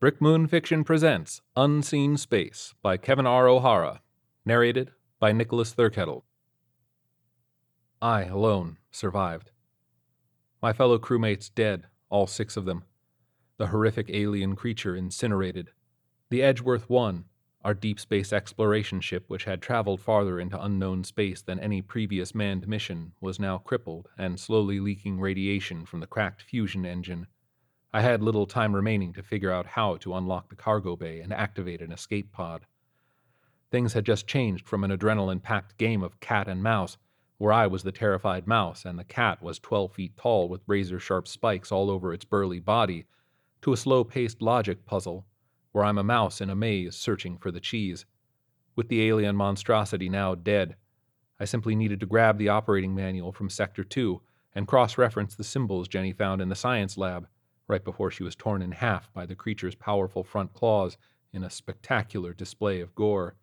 Brick Moon Fiction presents Unseen Space by Kevin R. O'Hara, narrated by Nicholas Thurkettle. I, alone, survived. My fellow crewmates dead, all six of them. The horrific alien creature incinerated. The Edgeworth 1, our deep space exploration ship, which had traveled farther into unknown space than any previous manned mission, was now crippled and slowly leaking radiation from the cracked fusion engine. I had little time remaining to figure out how to unlock the cargo bay and activate an escape pod. Things had just changed from an adrenaline packed game of cat and mouse, where I was the terrified mouse and the cat was 12 feet tall with razor sharp spikes all over its burly body, to a slow paced logic puzzle where I'm a mouse in a maze searching for the cheese. With the alien monstrosity now dead, I simply needed to grab the operating manual from Sector 2 and cross reference the symbols Jenny found in the science lab right before she was torn in half by the creature's powerful front claws in a spectacular display of gore.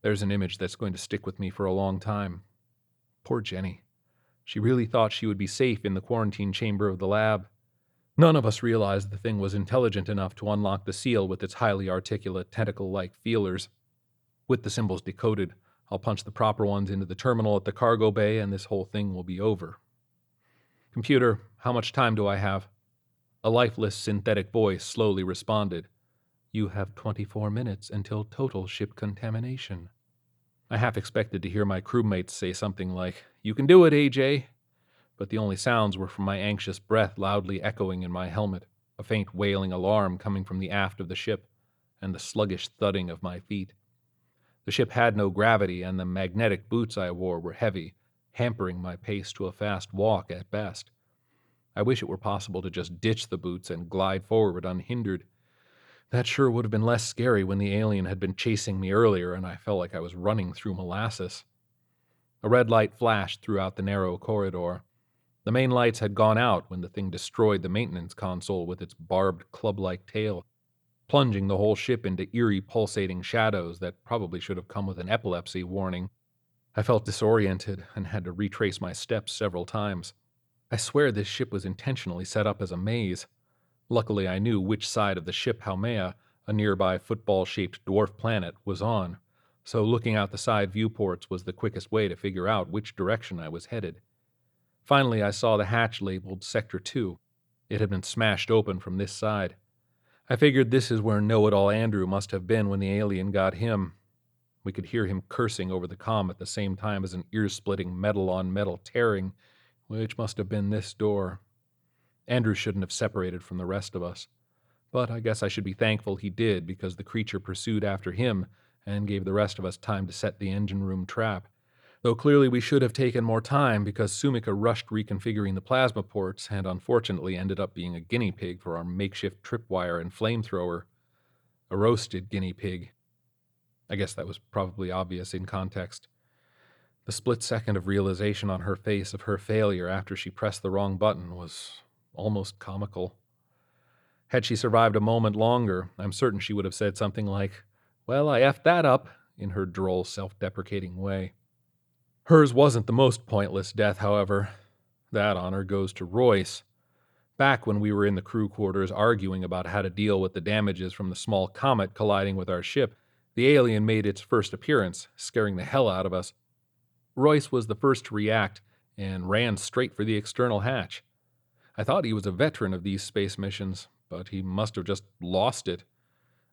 There's an image that's going to stick with me for a long time. Poor Jenny. She really thought she would be safe in the quarantine chamber of the lab. None of us realized the thing was intelligent enough to unlock the seal with its highly articulate, tentacle like feelers. With the symbols decoded, I'll punch the proper ones into the terminal at the cargo bay and this whole thing will be over. Computer, how much time do I have? A lifeless synthetic voice slowly responded. You have 24 minutes until total ship contamination. I half expected to hear my crewmates say something like, You can do it, AJ, but the only sounds were from my anxious breath loudly echoing in my helmet, a faint wailing alarm coming from the aft of the ship, and the sluggish thudding of my feet. The ship had no gravity, and the magnetic boots I wore were heavy, hampering my pace to a fast walk at best. I wish it were possible to just ditch the boots and glide forward unhindered. That sure would have been less scary when the alien had been chasing me earlier and I felt like I was running through molasses. A red light flashed throughout the narrow corridor. The main lights had gone out when the thing destroyed the maintenance console with its barbed club like tail, plunging the whole ship into eerie pulsating shadows that probably should have come with an epilepsy warning. I felt disoriented and had to retrace my steps several times. I swear this ship was intentionally set up as a maze. Luckily, I knew which side of the ship Haumea, a nearby football shaped dwarf planet, was on, so looking out the side viewports was the quickest way to figure out which direction I was headed. Finally, I saw the hatch labeled Sector 2. It had been smashed open from this side. I figured this is where Know It All Andrew must have been when the alien got him. We could hear him cursing over the com at the same time as an ear splitting metal on metal tearing, which must have been this door. Andrew shouldn't have separated from the rest of us. But I guess I should be thankful he did because the creature pursued after him and gave the rest of us time to set the engine room trap though clearly we should have taken more time because Sumika rushed reconfiguring the plasma ports and unfortunately ended up being a guinea pig for our makeshift tripwire and flamethrower. A roasted guinea pig. I guess that was probably obvious in context. The split second of realization on her face of her failure after she pressed the wrong button was almost comical. Had she survived a moment longer, I'm certain she would have said something like, Well, I effed that up, in her droll, self deprecating way. Hers wasn't the most pointless death, however. That honor goes to Royce. Back when we were in the crew quarters arguing about how to deal with the damages from the small comet colliding with our ship, the alien made its first appearance, scaring the hell out of us. Royce was the first to react and ran straight for the external hatch. I thought he was a veteran of these space missions, but he must have just lost it.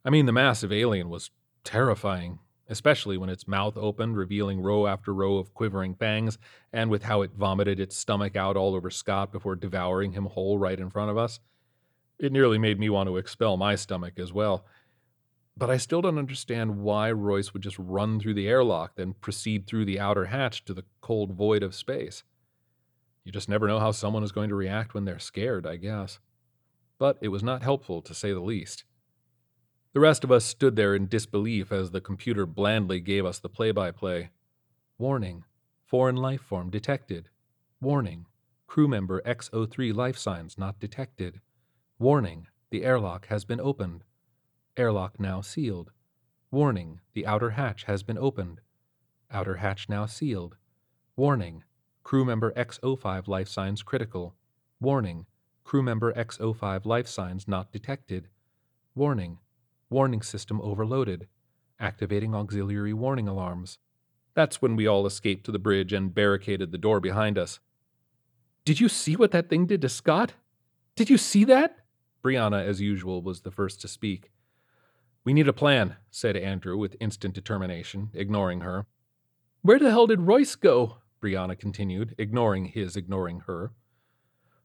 I mean, the massive alien was terrifying, especially when its mouth opened, revealing row after row of quivering fangs, and with how it vomited its stomach out all over Scott before devouring him whole right in front of us. It nearly made me want to expel my stomach as well. But I still don't understand why Royce would just run through the airlock, then proceed through the outer hatch to the cold void of space. You just never know how someone is going to react when they're scared, I guess. But it was not helpful, to say the least. The rest of us stood there in disbelief as the computer blandly gave us the play by play. Warning Foreign life form detected. Warning Crew member X03 life signs not detected. Warning The airlock has been opened. Airlock now sealed. Warning The outer hatch has been opened. Outer hatch now sealed. Warning Crew member X05 life signs critical. Warning Crew member X05 life signs not detected. Warning. Warning system overloaded. Activating auxiliary warning alarms. That's when we all escaped to the bridge and barricaded the door behind us. Did you see what that thing did to Scott? Did you see that? Brianna, as usual, was the first to speak. We need a plan, said Andrew with instant determination, ignoring her. Where the hell did Royce go? Brianna continued, ignoring his ignoring her.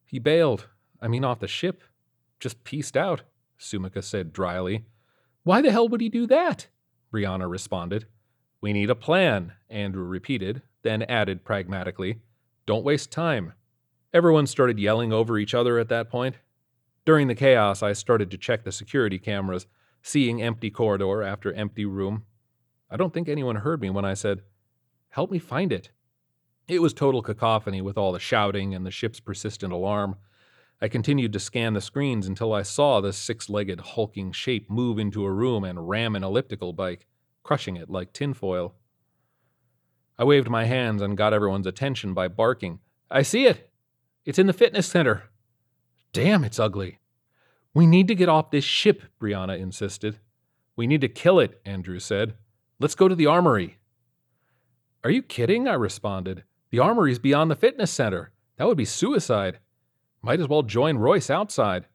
He bailed. I mean, off the ship. Just pieced out, Sumika said dryly. Why the hell would he do that? Brianna responded. We need a plan, Andrew repeated, then added pragmatically, Don't waste time. Everyone started yelling over each other at that point. During the chaos, I started to check the security cameras, seeing empty corridor after empty room. I don't think anyone heard me when I said, Help me find it. It was total cacophony with all the shouting and the ship's persistent alarm. I continued to scan the screens until I saw the six legged, hulking shape move into a room and ram an elliptical bike, crushing it like tinfoil. I waved my hands and got everyone's attention by barking, I see it! It's in the fitness center! Damn, it's ugly. We need to get off this ship, Brianna insisted. We need to kill it, Andrew said. Let's go to the armory. Are you kidding? I responded. The armory's beyond the fitness center. That would be suicide. Might as well join Royce outside.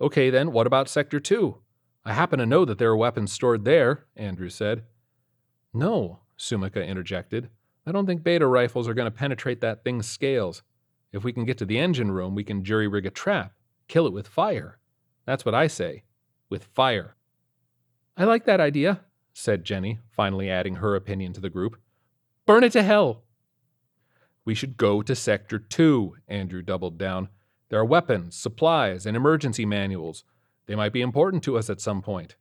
Okay, then, what about Sector 2? I happen to know that there are weapons stored there, Andrew said. No, Sumika interjected. I don't think beta rifles are going to penetrate that thing's scales. If we can get to the engine room, we can jury rig a trap, kill it with fire. That's what I say. With fire. I like that idea, said Jenny, finally adding her opinion to the group. Burn it to hell. We should go to Sector 2, Andrew doubled down. There are weapons, supplies, and emergency manuals. They might be important to us at some point.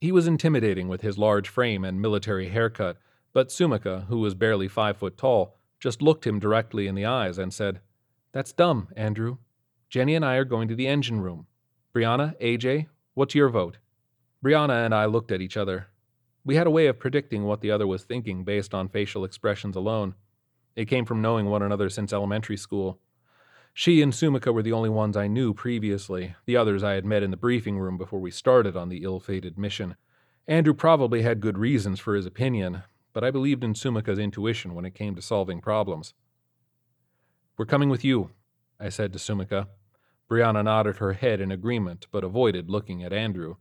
He was intimidating with his large frame and military haircut, but Sumika, who was barely five foot tall, just looked him directly in the eyes and said, That's dumb, Andrew. Jenny and I are going to the engine room. Brianna, AJ, what's your vote? Brianna and I looked at each other. We had a way of predicting what the other was thinking based on facial expressions alone. It came from knowing one another since elementary school. She and Sumika were the only ones I knew previously. The others I had met in the briefing room before we started on the ill fated mission. Andrew probably had good reasons for his opinion, but I believed in Sumika's intuition when it came to solving problems. We're coming with you, I said to Sumika. Brianna nodded her head in agreement, but avoided looking at Andrew.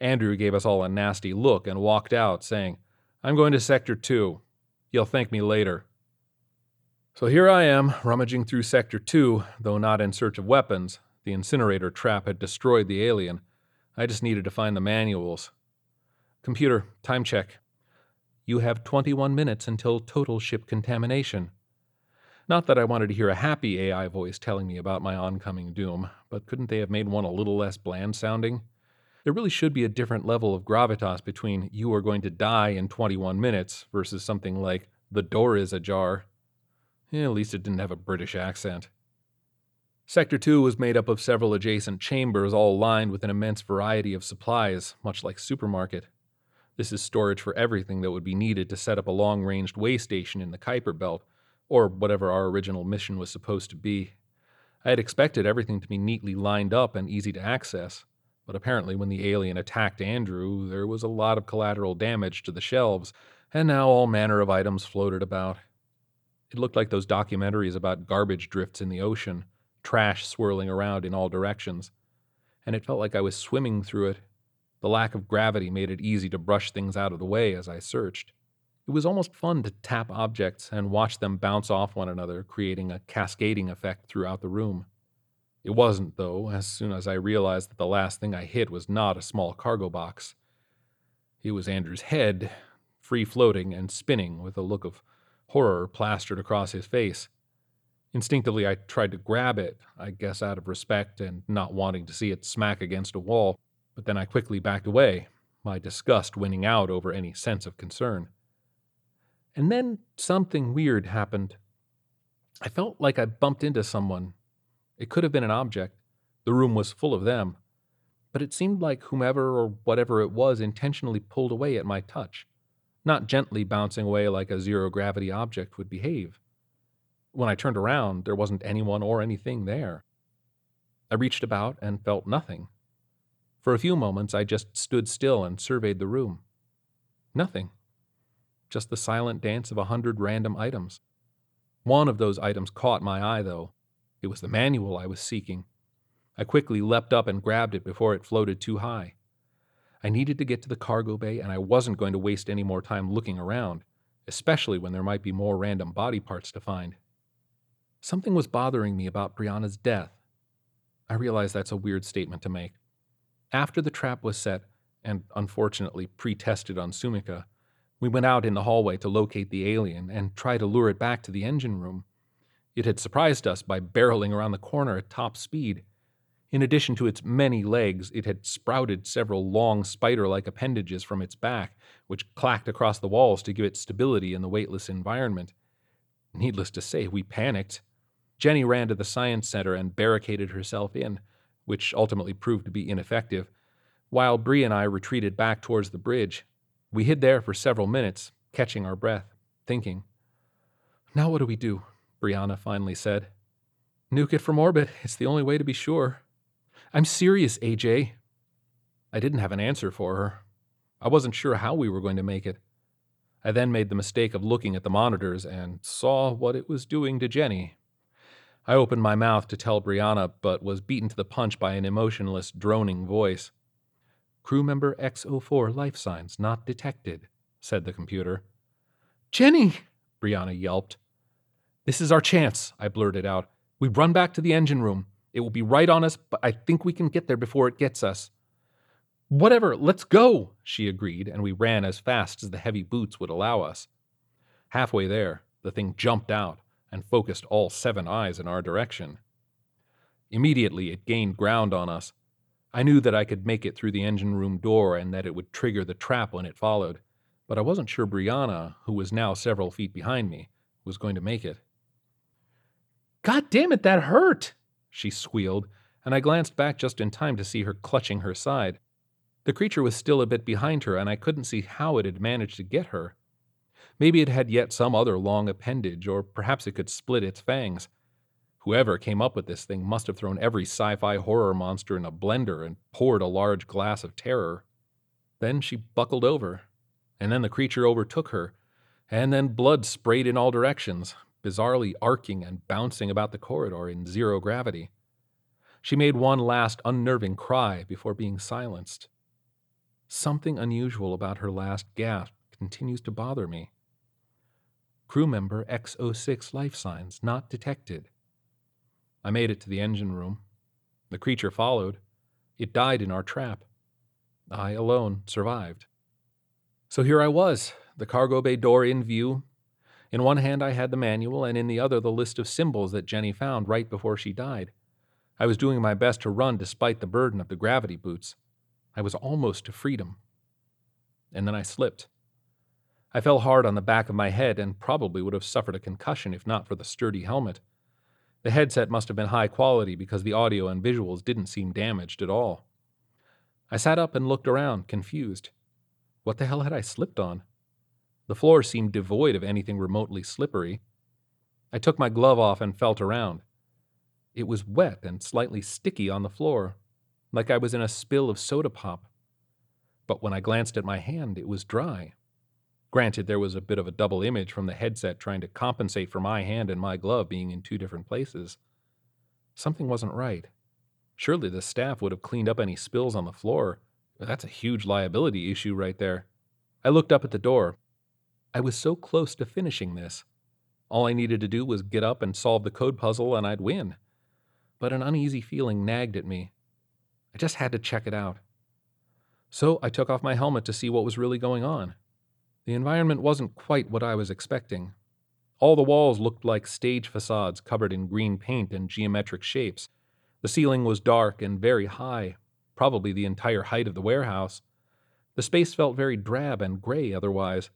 Andrew gave us all a nasty look and walked out, saying, I'm going to Sector 2. You'll thank me later. So here I am, rummaging through Sector 2, though not in search of weapons. The incinerator trap had destroyed the alien. I just needed to find the manuals. Computer, time check. You have 21 minutes until total ship contamination. Not that I wanted to hear a happy AI voice telling me about my oncoming doom, but couldn't they have made one a little less bland sounding? There really should be a different level of gravitas between you are going to die in 21 minutes versus something like the door is ajar. Yeah, at least it didn't have a British accent. Sector 2 was made up of several adjacent chambers, all lined with an immense variety of supplies, much like supermarket. This is storage for everything that would be needed to set up a long ranged way station in the Kuiper Belt, or whatever our original mission was supposed to be. I had expected everything to be neatly lined up and easy to access, but apparently, when the alien attacked Andrew, there was a lot of collateral damage to the shelves, and now all manner of items floated about. It looked like those documentaries about garbage drifts in the ocean, trash swirling around in all directions. And it felt like I was swimming through it. The lack of gravity made it easy to brush things out of the way as I searched. It was almost fun to tap objects and watch them bounce off one another, creating a cascading effect throughout the room. It wasn't, though, as soon as I realized that the last thing I hit was not a small cargo box. It was Andrew's head, free floating and spinning with a look of horror plastered across his face. Instinctively, I tried to grab it, I guess out of respect and not wanting to see it smack against a wall, but then I quickly backed away, my disgust winning out over any sense of concern. And then something weird happened. I felt like I bumped into someone. It could have been an object. The room was full of them. But it seemed like whomever or whatever it was intentionally pulled away at my touch not gently bouncing away like a zero gravity object would behave. When I turned around, there wasn't anyone or anything there. I reached about and felt nothing. For a few moments, I just stood still and surveyed the room. Nothing. Just the silent dance of a hundred random items. One of those items caught my eye, though. It was the manual I was seeking. I quickly leapt up and grabbed it before it floated too high. I needed to get to the cargo bay, and I wasn't going to waste any more time looking around, especially when there might be more random body parts to find. Something was bothering me about Brianna's death. I realize that's a weird statement to make. After the trap was set, and unfortunately pre tested on Sumika, we went out in the hallway to locate the alien and try to lure it back to the engine room. It had surprised us by barreling around the corner at top speed. In addition to its many legs, it had sprouted several long spider like appendages from its back, which clacked across the walls to give it stability in the weightless environment. Needless to say, we panicked. Jenny ran to the science center and barricaded herself in, which ultimately proved to be ineffective, while Bree and I retreated back towards the bridge. We hid there for several minutes, catching our breath, thinking. Now what do we do? Brianna finally said. Nuke it from orbit. It's the only way to be sure. I'm serious, AJ. I didn't have an answer for her. I wasn't sure how we were going to make it. I then made the mistake of looking at the monitors and saw what it was doing to Jenny. I opened my mouth to tell Brianna, but was beaten to the punch by an emotionless, droning voice. Crew member X04 life signs not detected, said the computer. Jenny! Brianna yelped. This is our chance, I blurted out. We run back to the engine room. It will be right on us, but I think we can get there before it gets us. Whatever, let's go, she agreed, and we ran as fast as the heavy boots would allow us. Halfway there, the thing jumped out and focused all seven eyes in our direction. Immediately, it gained ground on us. I knew that I could make it through the engine room door and that it would trigger the trap when it followed, but I wasn't sure Brianna, who was now several feet behind me, was going to make it. God damn it, that hurt! she squealed, and I glanced back just in time to see her clutching her side. The creature was still a bit behind her, and I couldn't see how it had managed to get her. Maybe it had yet some other long appendage, or perhaps it could split its fangs. Whoever came up with this thing must have thrown every sci fi horror monster in a blender and poured a large glass of terror. Then she buckled over, and then the creature overtook her, and then blood sprayed in all directions, bizarrely arcing and bouncing about the corridor in zero gravity. She made one last unnerving cry before being silenced. Something unusual about her last gasp continues to bother me. Crew member X06 life signs not detected. I made it to the engine room. The creature followed. It died in our trap. I alone survived. So here I was, the cargo bay door in view, in one hand, I had the manual, and in the other, the list of symbols that Jenny found right before she died. I was doing my best to run despite the burden of the gravity boots. I was almost to freedom. And then I slipped. I fell hard on the back of my head and probably would have suffered a concussion if not for the sturdy helmet. The headset must have been high quality because the audio and visuals didn't seem damaged at all. I sat up and looked around, confused. What the hell had I slipped on? The floor seemed devoid of anything remotely slippery. I took my glove off and felt around. It was wet and slightly sticky on the floor, like I was in a spill of soda pop. But when I glanced at my hand, it was dry. Granted, there was a bit of a double image from the headset trying to compensate for my hand and my glove being in two different places. Something wasn't right. Surely the staff would have cleaned up any spills on the floor. That's a huge liability issue right there. I looked up at the door, I was so close to finishing this. All I needed to do was get up and solve the code puzzle, and I'd win. But an uneasy feeling nagged at me. I just had to check it out. So I took off my helmet to see what was really going on. The environment wasn't quite what I was expecting. All the walls looked like stage facades covered in green paint and geometric shapes. The ceiling was dark and very high, probably the entire height of the warehouse. The space felt very drab and gray otherwise.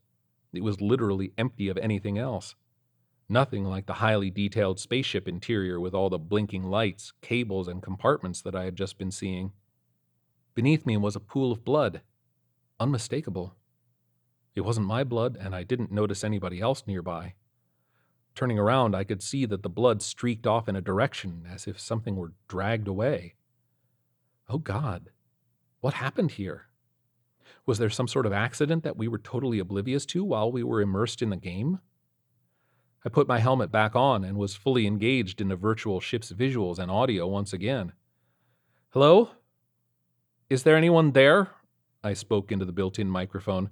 It was literally empty of anything else. Nothing like the highly detailed spaceship interior with all the blinking lights, cables, and compartments that I had just been seeing. Beneath me was a pool of blood. Unmistakable. It wasn't my blood, and I didn't notice anybody else nearby. Turning around, I could see that the blood streaked off in a direction as if something were dragged away. Oh God, What happened here? Was there some sort of accident that we were totally oblivious to while we were immersed in the game? I put my helmet back on and was fully engaged in the virtual ship's visuals and audio once again. Hello? Is there anyone there? I spoke into the built in microphone.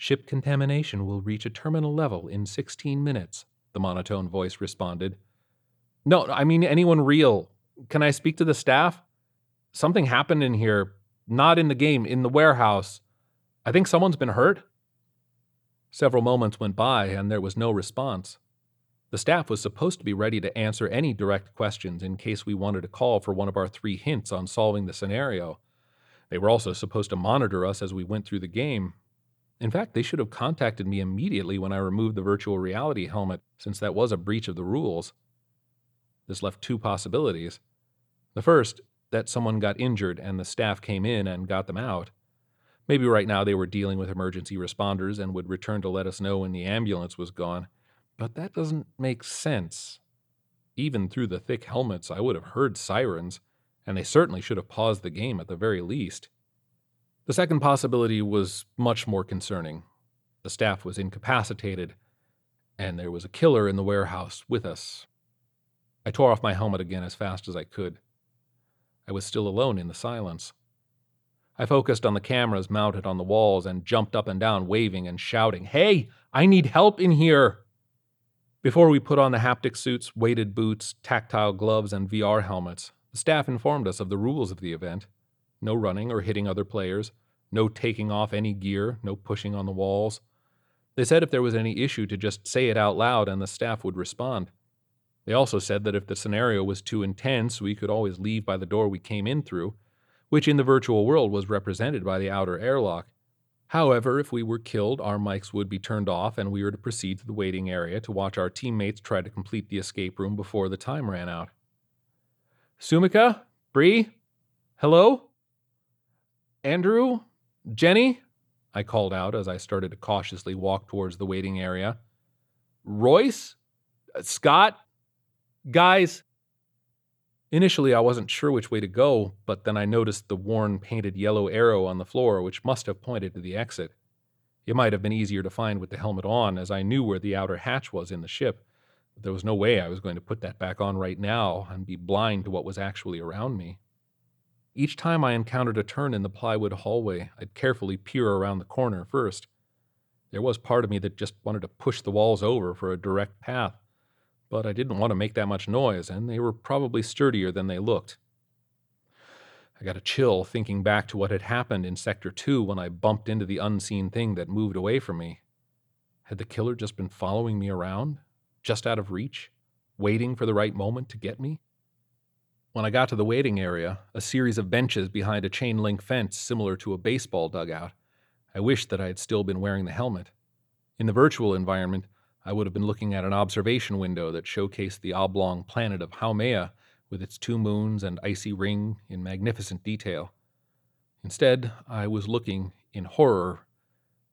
Ship contamination will reach a terminal level in 16 minutes, the monotone voice responded. No, I mean anyone real. Can I speak to the staff? Something happened in here, not in the game, in the warehouse. I think someone's been hurt. Several moments went by and there was no response. The staff was supposed to be ready to answer any direct questions in case we wanted to call for one of our three hints on solving the scenario. They were also supposed to monitor us as we went through the game. In fact, they should have contacted me immediately when I removed the virtual reality helmet, since that was a breach of the rules. This left two possibilities. The first, that someone got injured and the staff came in and got them out. Maybe right now they were dealing with emergency responders and would return to let us know when the ambulance was gone. But that doesn't make sense. Even through the thick helmets, I would have heard sirens, and they certainly should have paused the game at the very least. The second possibility was much more concerning. The staff was incapacitated, and there was a killer in the warehouse with us. I tore off my helmet again as fast as I could. I was still alone in the silence. I focused on the cameras mounted on the walls and jumped up and down, waving and shouting, Hey, I need help in here! Before we put on the haptic suits, weighted boots, tactile gloves, and VR helmets, the staff informed us of the rules of the event no running or hitting other players, no taking off any gear, no pushing on the walls. They said if there was any issue to just say it out loud and the staff would respond. They also said that if the scenario was too intense, we could always leave by the door we came in through which in the virtual world was represented by the outer airlock. However, if we were killed, our mics would be turned off and we were to proceed to the waiting area to watch our teammates try to complete the escape room before the time ran out. Sumika? Bree? Hello? Andrew? Jenny? I called out as I started to cautiously walk towards the waiting area. Royce? Uh, Scott? Guys, Initially, I wasn't sure which way to go, but then I noticed the worn painted yellow arrow on the floor, which must have pointed to the exit. It might have been easier to find with the helmet on, as I knew where the outer hatch was in the ship. But there was no way I was going to put that back on right now and be blind to what was actually around me. Each time I encountered a turn in the plywood hallway, I'd carefully peer around the corner first. There was part of me that just wanted to push the walls over for a direct path but I didn't want to make that much noise, and they were probably sturdier than they looked. I got a chill thinking back to what had happened in Sector 2 when I bumped into the unseen thing that moved away from me. Had the killer just been following me around, just out of reach, waiting for the right moment to get me? When I got to the waiting area, a series of benches behind a chain link fence similar to a baseball dugout, I wished that I had still been wearing the helmet. In the virtual environment, I would have been looking at an observation window that showcased the oblong planet of Haumea with its two moons and icy ring in magnificent detail. Instead, I was looking in horror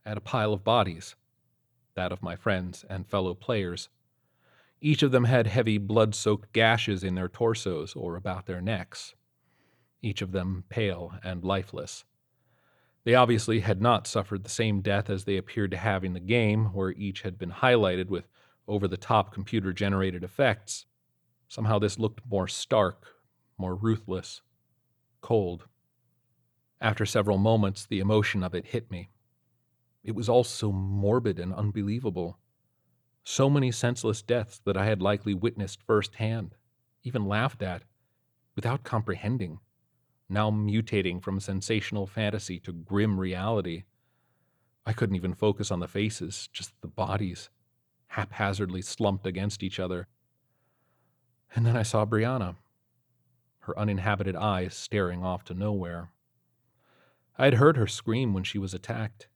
at a pile of bodies, that of my friends and fellow players. Each of them had heavy blood soaked gashes in their torsos or about their necks, each of them pale and lifeless. They obviously had not suffered the same death as they appeared to have in the game, where each had been highlighted with over the top computer generated effects. Somehow this looked more stark, more ruthless, cold. After several moments, the emotion of it hit me. It was all so morbid and unbelievable. So many senseless deaths that I had likely witnessed firsthand, even laughed at, without comprehending now mutating from sensational fantasy to grim reality. I couldn't even focus on the faces, just the bodies, haphazardly slumped against each other. And then I saw Brianna, her uninhabited eyes staring off to nowhere. I had heard her scream when she was attacked.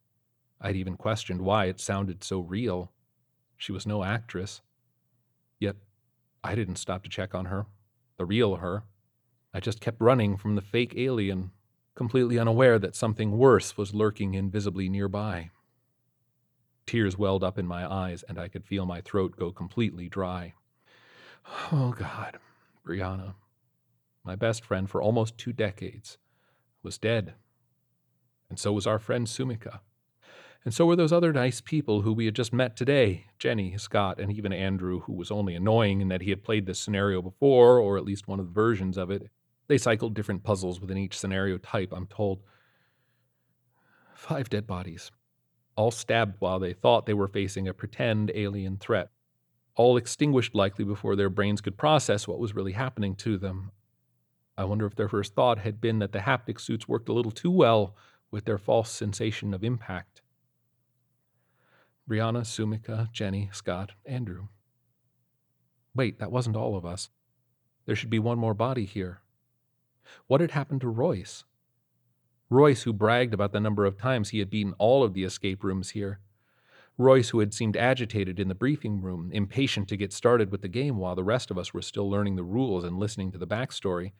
I'd even questioned why it sounded so real. She was no actress. Yet I didn't stop to check on her, the real her. I just kept running from the fake alien, completely unaware that something worse was lurking invisibly nearby. Tears welled up in my eyes, and I could feel my throat go completely dry. Oh, God, Brianna, my best friend for almost two decades, was dead. And so was our friend Sumika. And so were those other nice people who we had just met today Jenny, Scott, and even Andrew, who was only annoying in that he had played this scenario before, or at least one of the versions of it. They cycled different puzzles within each scenario type, I'm told. Five dead bodies, all stabbed while they thought they were facing a pretend alien threat, all extinguished likely before their brains could process what was really happening to them. I wonder if their first thought had been that the haptic suits worked a little too well with their false sensation of impact. Brianna, Sumika, Jenny, Scott, Andrew. Wait, that wasn't all of us. There should be one more body here. What had happened to Royce? Royce, who bragged about the number of times he had beaten all of the escape rooms here. Royce, who had seemed agitated in the briefing room, impatient to get started with the game while the rest of us were still learning the rules and listening to the backstory.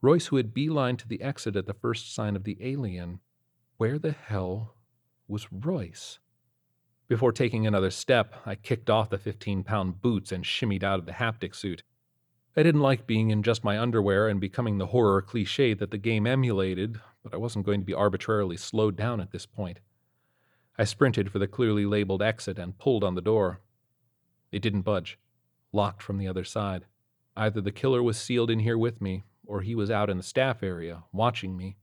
Royce, who had beelined to the exit at the first sign of the alien. Where the hell was Royce? Before taking another step, I kicked off the 15 pound boots and shimmied out of the haptic suit. I didn't like being in just my underwear and becoming the horror cliche that the game emulated, but I wasn't going to be arbitrarily slowed down at this point. I sprinted for the clearly labeled exit and pulled on the door. It didn't budge, locked from the other side. Either the killer was sealed in here with me, or he was out in the staff area, watching me.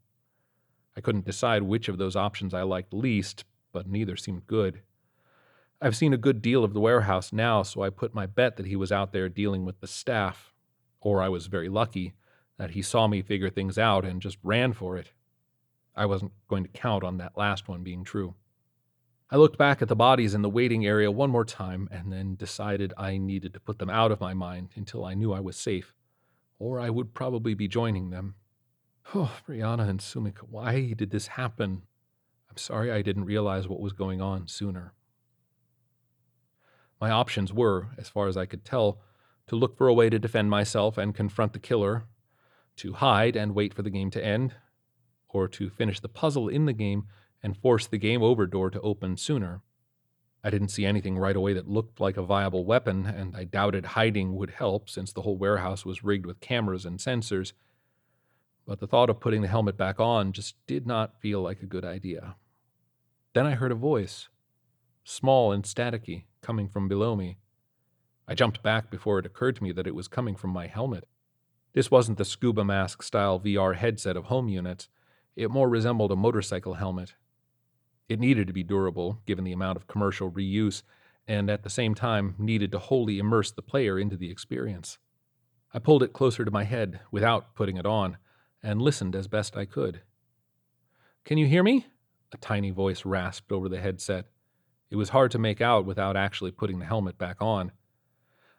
I couldn't decide which of those options I liked least, but neither seemed good. I've seen a good deal of the warehouse now, so I put my bet that he was out there dealing with the staff, or I was very lucky that he saw me figure things out and just ran for it. I wasn't going to count on that last one being true. I looked back at the bodies in the waiting area one more time and then decided I needed to put them out of my mind until I knew I was safe, or I would probably be joining them. Oh, Brianna and Sumika, why did this happen? I'm sorry I didn't realize what was going on sooner. My options were, as far as I could tell, to look for a way to defend myself and confront the killer, to hide and wait for the game to end, or to finish the puzzle in the game and force the game over door to open sooner. I didn't see anything right away that looked like a viable weapon, and I doubted hiding would help since the whole warehouse was rigged with cameras and sensors. But the thought of putting the helmet back on just did not feel like a good idea. Then I heard a voice, small and staticky, coming from below me. I jumped back before it occurred to me that it was coming from my helmet. This wasn't the scuba mask style VR headset of home units, it more resembled a motorcycle helmet. It needed to be durable, given the amount of commercial reuse, and at the same time needed to wholly immerse the player into the experience. I pulled it closer to my head without putting it on, and listened as best I could. Can you hear me? A tiny voice rasped over the headset. It was hard to make out without actually putting the helmet back on.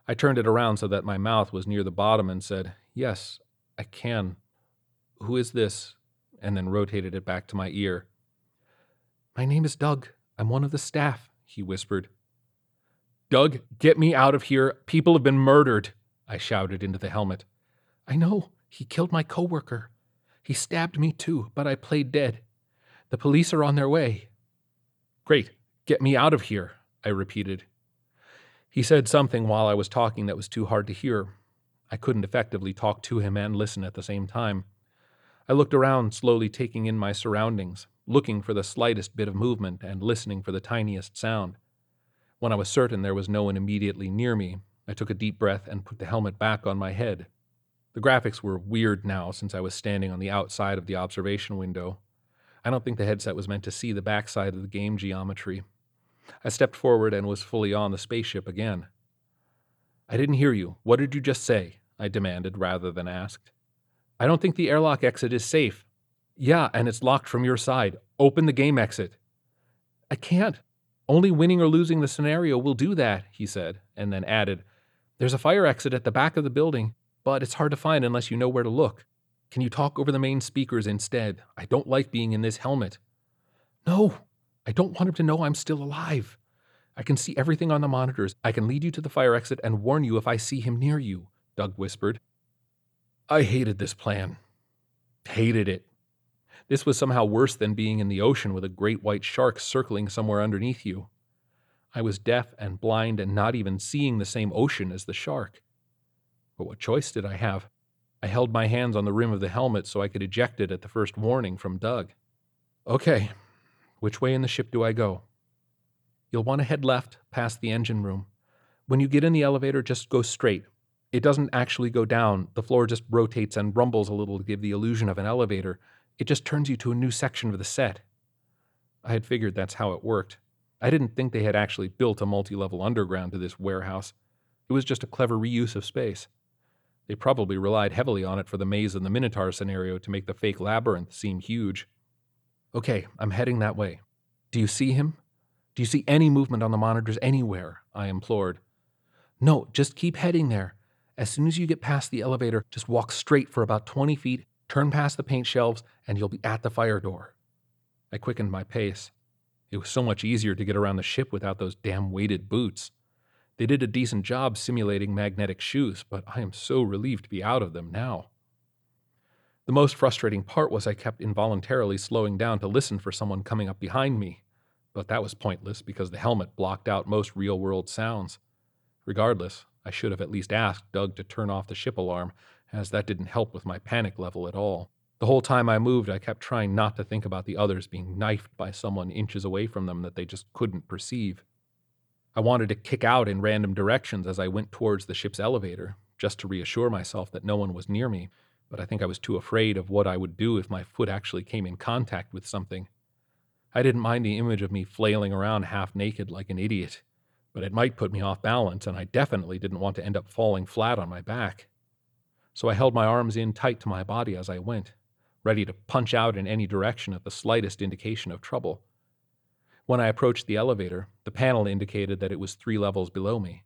I turned it around so that my mouth was near the bottom and said, Yes, I can. Who is this? And then rotated it back to my ear. My name is Doug. I'm one of the staff, he whispered. Doug, get me out of here. People have been murdered, I shouted into the helmet. I know. He killed my coworker. He stabbed me too, but I played dead. The police are on their way. Great. Get me out of here, I repeated. He said something while I was talking that was too hard to hear. I couldn't effectively talk to him and listen at the same time. I looked around, slowly taking in my surroundings, looking for the slightest bit of movement and listening for the tiniest sound. When I was certain there was no one immediately near me, I took a deep breath and put the helmet back on my head. The graphics were weird now since I was standing on the outside of the observation window. I don't think the headset was meant to see the backside of the game geometry, I stepped forward and was fully on the spaceship again. I didn't hear you. What did you just say? I demanded rather than asked. I don't think the airlock exit is safe. Yeah, and it's locked from your side. Open the game exit. I can't. Only winning or losing the scenario will do that, he said, and then added, There's a fire exit at the back of the building, but it's hard to find unless you know where to look. Can you talk over the main speakers instead? I don't like being in this helmet. No, I don't want him to know I'm still alive. I can see everything on the monitors. I can lead you to the fire exit and warn you if I see him near you, Doug whispered. I hated this plan. Hated it. This was somehow worse than being in the ocean with a great white shark circling somewhere underneath you. I was deaf and blind and not even seeing the same ocean as the shark. But what choice did I have? I held my hands on the rim of the helmet so I could eject it at the first warning from Doug. Okay, which way in the ship do I go? You'll want to head left, past the engine room. When you get in the elevator, just go straight. It doesn't actually go down, the floor just rotates and rumbles a little to give the illusion of an elevator. It just turns you to a new section of the set. I had figured that's how it worked. I didn't think they had actually built a multi level underground to this warehouse. It was just a clever reuse of space. They probably relied heavily on it for the maze and the Minotaur scenario to make the fake labyrinth seem huge. Okay, I'm heading that way. Do you see him? Do you see any movement on the monitors anywhere? I implored. No, just keep heading there. As soon as you get past the elevator, just walk straight for about 20 feet, turn past the paint shelves, and you'll be at the fire door. I quickened my pace. It was so much easier to get around the ship without those damn weighted boots. They did a decent job simulating magnetic shoes, but I am so relieved to be out of them now. The most frustrating part was I kept involuntarily slowing down to listen for someone coming up behind me, but that was pointless because the helmet blocked out most real world sounds. Regardless, I should have at least asked Doug to turn off the ship alarm, as that didn't help with my panic level at all. The whole time I moved, I kept trying not to think about the others being knifed by someone inches away from them that they just couldn't perceive. I wanted to kick out in random directions as I went towards the ship's elevator, just to reassure myself that no one was near me, but I think I was too afraid of what I would do if my foot actually came in contact with something. I didn't mind the image of me flailing around half naked like an idiot, but it might put me off balance, and I definitely didn't want to end up falling flat on my back. So I held my arms in tight to my body as I went, ready to punch out in any direction at the slightest indication of trouble. When I approached the elevator, the panel indicated that it was three levels below me.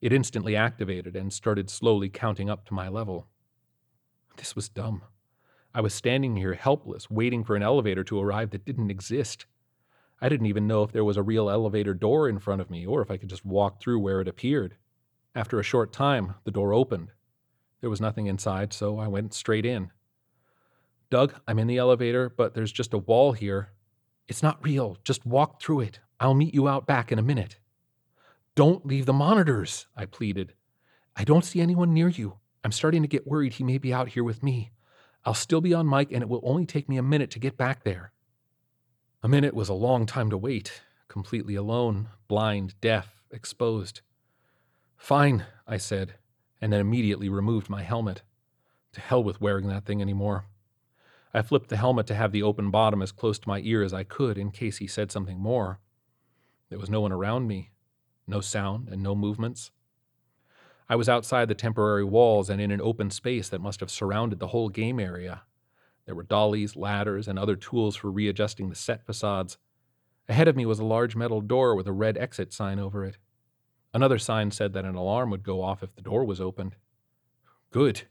It instantly activated and started slowly counting up to my level. This was dumb. I was standing here helpless, waiting for an elevator to arrive that didn't exist. I didn't even know if there was a real elevator door in front of me or if I could just walk through where it appeared. After a short time, the door opened. There was nothing inside, so I went straight in. Doug, I'm in the elevator, but there's just a wall here. It's not real. Just walk through it. I'll meet you out back in a minute. Don't leave the monitors, I pleaded. I don't see anyone near you. I'm starting to get worried he may be out here with me. I'll still be on mic, and it will only take me a minute to get back there. A minute was a long time to wait, completely alone, blind, deaf, exposed. Fine, I said, and then immediately removed my helmet. To hell with wearing that thing anymore. I flipped the helmet to have the open bottom as close to my ear as I could in case he said something more. There was no one around me, no sound and no movements. I was outside the temporary walls and in an open space that must have surrounded the whole game area. There were dollies, ladders, and other tools for readjusting the set facades. Ahead of me was a large metal door with a red exit sign over it. Another sign said that an alarm would go off if the door was opened. Good.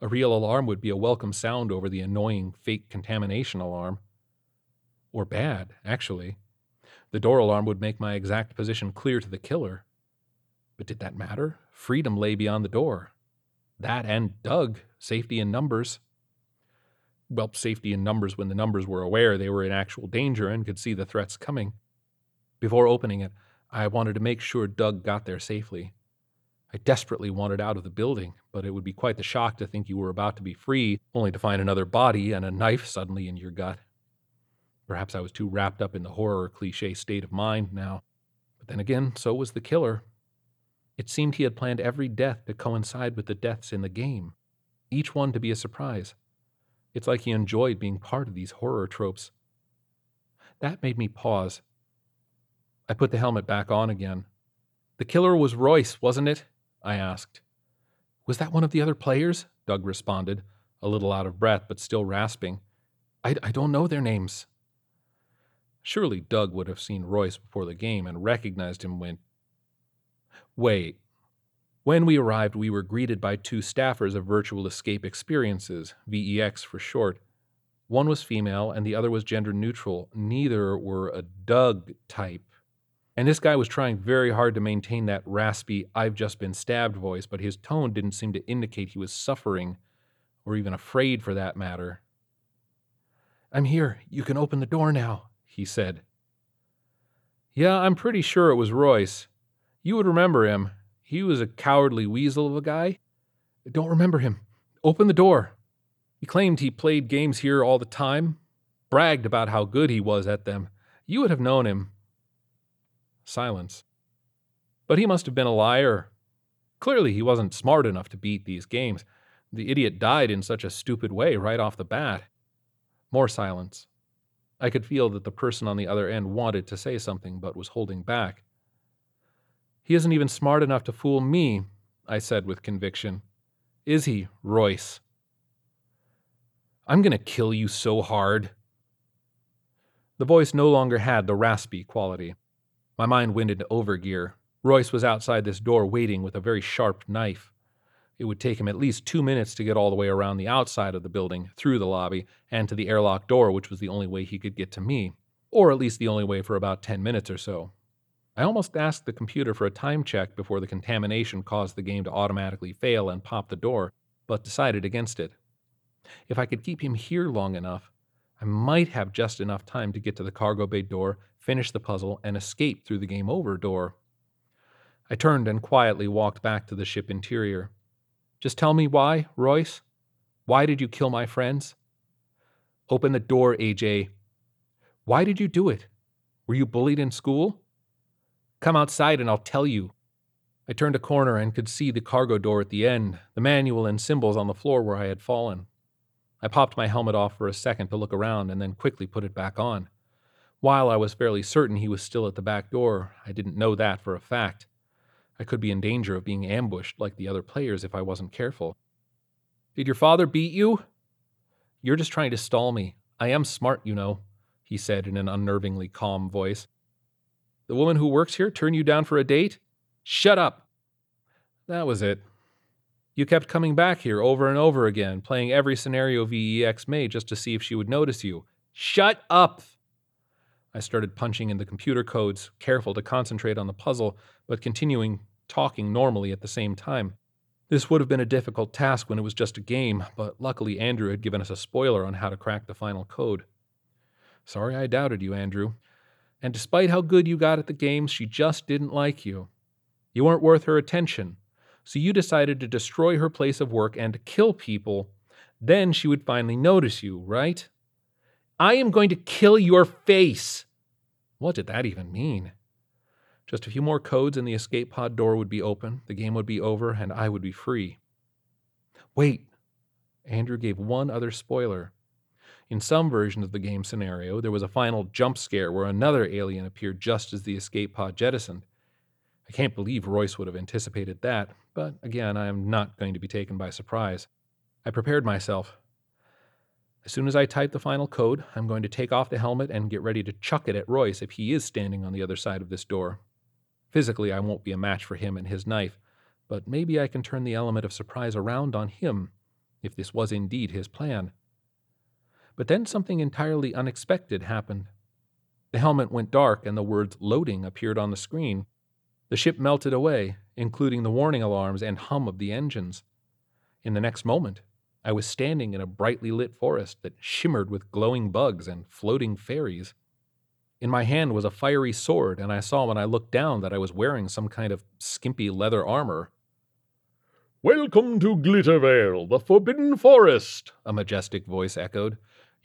A real alarm would be a welcome sound over the annoying fake contamination alarm. Or bad, actually. The door alarm would make my exact position clear to the killer. But did that matter? Freedom lay beyond the door. That and Doug, safety in numbers. Well, safety in numbers when the numbers were aware they were in actual danger and could see the threats coming. Before opening it, I wanted to make sure Doug got there safely. I desperately wanted out of the building, but it would be quite the shock to think you were about to be free, only to find another body and a knife suddenly in your gut. Perhaps I was too wrapped up in the horror cliche state of mind now. But then again, so was the killer. It seemed he had planned every death to coincide with the deaths in the game, each one to be a surprise. It's like he enjoyed being part of these horror tropes. That made me pause. I put the helmet back on again. The killer was Royce, wasn't it? I asked. Was that one of the other players? Doug responded, a little out of breath but still rasping. I, I don't know their names. Surely Doug would have seen Royce before the game and recognized him when. Wait. When we arrived, we were greeted by two staffers of Virtual Escape Experiences, VEX for short. One was female and the other was gender neutral. Neither were a Doug type. And this guy was trying very hard to maintain that raspy, I've just been stabbed voice, but his tone didn't seem to indicate he was suffering, or even afraid for that matter. I'm here. You can open the door now, he said. Yeah, I'm pretty sure it was Royce. You would remember him. He was a cowardly weasel of a guy. Don't remember him. Open the door. He claimed he played games here all the time, bragged about how good he was at them. You would have known him. Silence. But he must have been a liar. Clearly, he wasn't smart enough to beat these games. The idiot died in such a stupid way right off the bat. More silence. I could feel that the person on the other end wanted to say something but was holding back. He isn't even smart enough to fool me, I said with conviction. Is he, Royce? I'm going to kill you so hard. The voice no longer had the raspy quality. My mind went into overgear. Royce was outside this door waiting with a very sharp knife. It would take him at least two minutes to get all the way around the outside of the building, through the lobby, and to the airlock door, which was the only way he could get to me, or at least the only way for about 10 minutes or so. I almost asked the computer for a time check before the contamination caused the game to automatically fail and pop the door, but decided against it. If I could keep him here long enough, I might have just enough time to get to the cargo bay door, finish the puzzle, and escape through the game over door. I turned and quietly walked back to the ship interior. Just tell me why, Royce? Why did you kill my friends? Open the door, AJ. Why did you do it? Were you bullied in school? Come outside and I'll tell you. I turned a corner and could see the cargo door at the end, the manual and symbols on the floor where I had fallen. I popped my helmet off for a second to look around and then quickly put it back on. While I was fairly certain he was still at the back door, I didn't know that for a fact. I could be in danger of being ambushed like the other players if I wasn't careful. Did your father beat you? You're just trying to stall me. I am smart, you know, he said in an unnervingly calm voice. The woman who works here turn you down for a date? Shut up! That was it. You kept coming back here over and over again, playing every scenario VEX made just to see if she would notice you. Shut up! I started punching in the computer codes, careful to concentrate on the puzzle, but continuing talking normally at the same time. This would have been a difficult task when it was just a game, but luckily Andrew had given us a spoiler on how to crack the final code. Sorry I doubted you, Andrew. And despite how good you got at the games, she just didn't like you. You weren't worth her attention, so you decided to destroy her place of work and kill people. Then she would finally notice you, right? I am going to kill your face! What did that even mean? Just a few more codes and the escape pod door would be open, the game would be over, and I would be free. Wait! Andrew gave one other spoiler. In some versions of the game scenario, there was a final jump scare where another alien appeared just as the escape pod jettisoned. I can't believe Royce would have anticipated that, but again, I am not going to be taken by surprise. I prepared myself. As soon as I type the final code, I'm going to take off the helmet and get ready to chuck it at Royce if he is standing on the other side of this door. Physically, I won't be a match for him and his knife, but maybe I can turn the element of surprise around on him, if this was indeed his plan. But then something entirely unexpected happened. The helmet went dark and the words loading appeared on the screen. The ship melted away, including the warning alarms and hum of the engines. In the next moment, I was standing in a brightly lit forest that shimmered with glowing bugs and floating fairies. In my hand was a fiery sword, and I saw when I looked down that I was wearing some kind of skimpy leather armor. Welcome to Glittervale, the Forbidden Forest, a majestic voice echoed.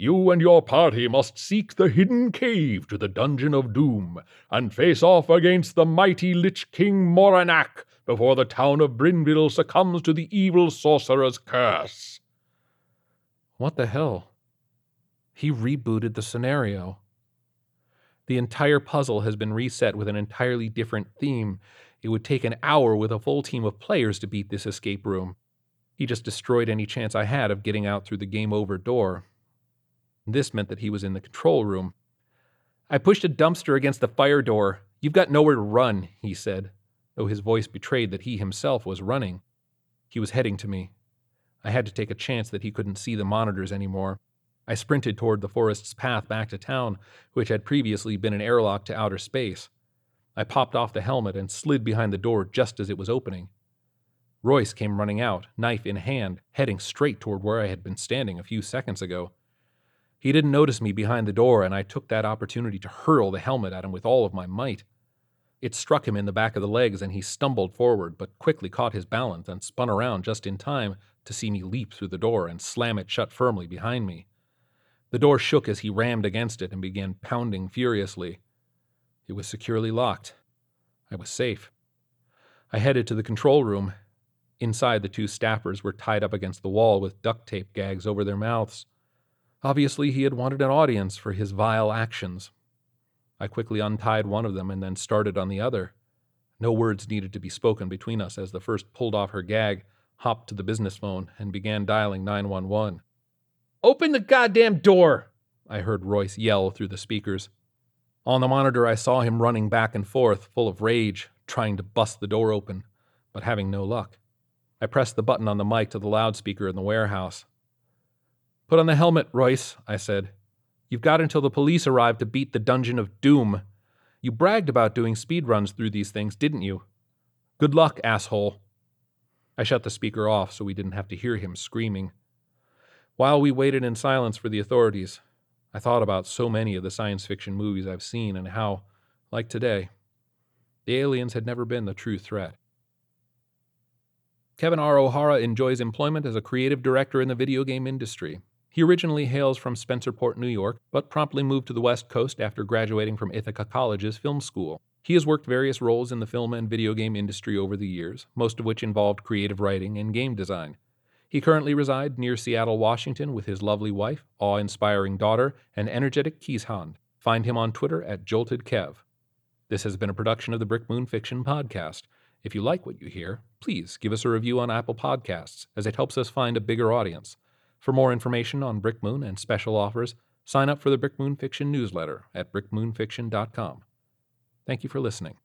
You and your party must seek the hidden cave to the Dungeon of Doom and face off against the mighty Lich King Moranak before the town of Brynville succumbs to the evil sorcerer's curse. What the hell? He rebooted the scenario. The entire puzzle has been reset with an entirely different theme. It would take an hour with a full team of players to beat this escape room. He just destroyed any chance I had of getting out through the game over door. This meant that he was in the control room. I pushed a dumpster against the fire door. You've got nowhere to run, he said, though his voice betrayed that he himself was running. He was heading to me. I had to take a chance that he couldn't see the monitors anymore. I sprinted toward the forest's path back to town, which had previously been an airlock to outer space. I popped off the helmet and slid behind the door just as it was opening. Royce came running out, knife in hand, heading straight toward where I had been standing a few seconds ago. He didn't notice me behind the door, and I took that opportunity to hurl the helmet at him with all of my might. It struck him in the back of the legs, and he stumbled forward, but quickly caught his balance and spun around just in time to see me leap through the door and slam it shut firmly behind me. The door shook as he rammed against it and began pounding furiously. It was securely locked. I was safe. I headed to the control room. Inside, the two staffers were tied up against the wall with duct tape gags over their mouths. Obviously, he had wanted an audience for his vile actions. I quickly untied one of them and then started on the other. No words needed to be spoken between us as the first pulled off her gag, hopped to the business phone, and began dialing 911. Open the goddamn door! I heard Royce yell through the speakers. On the monitor, I saw him running back and forth, full of rage, trying to bust the door open, but having no luck. I pressed the button on the mic to the loudspeaker in the warehouse. Put on the helmet, Royce, I said. You've got until the police arrive to beat the Dungeon of Doom. You bragged about doing speed runs through these things, didn't you? Good luck, asshole. I shut the speaker off so we didn't have to hear him screaming. While we waited in silence for the authorities, I thought about so many of the science fiction movies I've seen and how, like today, the aliens had never been the true threat. Kevin R. O'Hara enjoys employment as a creative director in the video game industry. He originally hails from Spencerport, New York, but promptly moved to the West Coast after graduating from Ithaca College's film school. He has worked various roles in the film and video game industry over the years, most of which involved creative writing and game design. He currently resides near Seattle, Washington, with his lovely wife, awe inspiring daughter, and energetic Keeshond. Find him on Twitter at JoltedKev. This has been a production of the Brick Moon Fiction Podcast. If you like what you hear, please give us a review on Apple Podcasts, as it helps us find a bigger audience. For more information on Brick Moon and special offers, sign up for the Brick Moon Fiction newsletter at brickmoonfiction.com. Thank you for listening.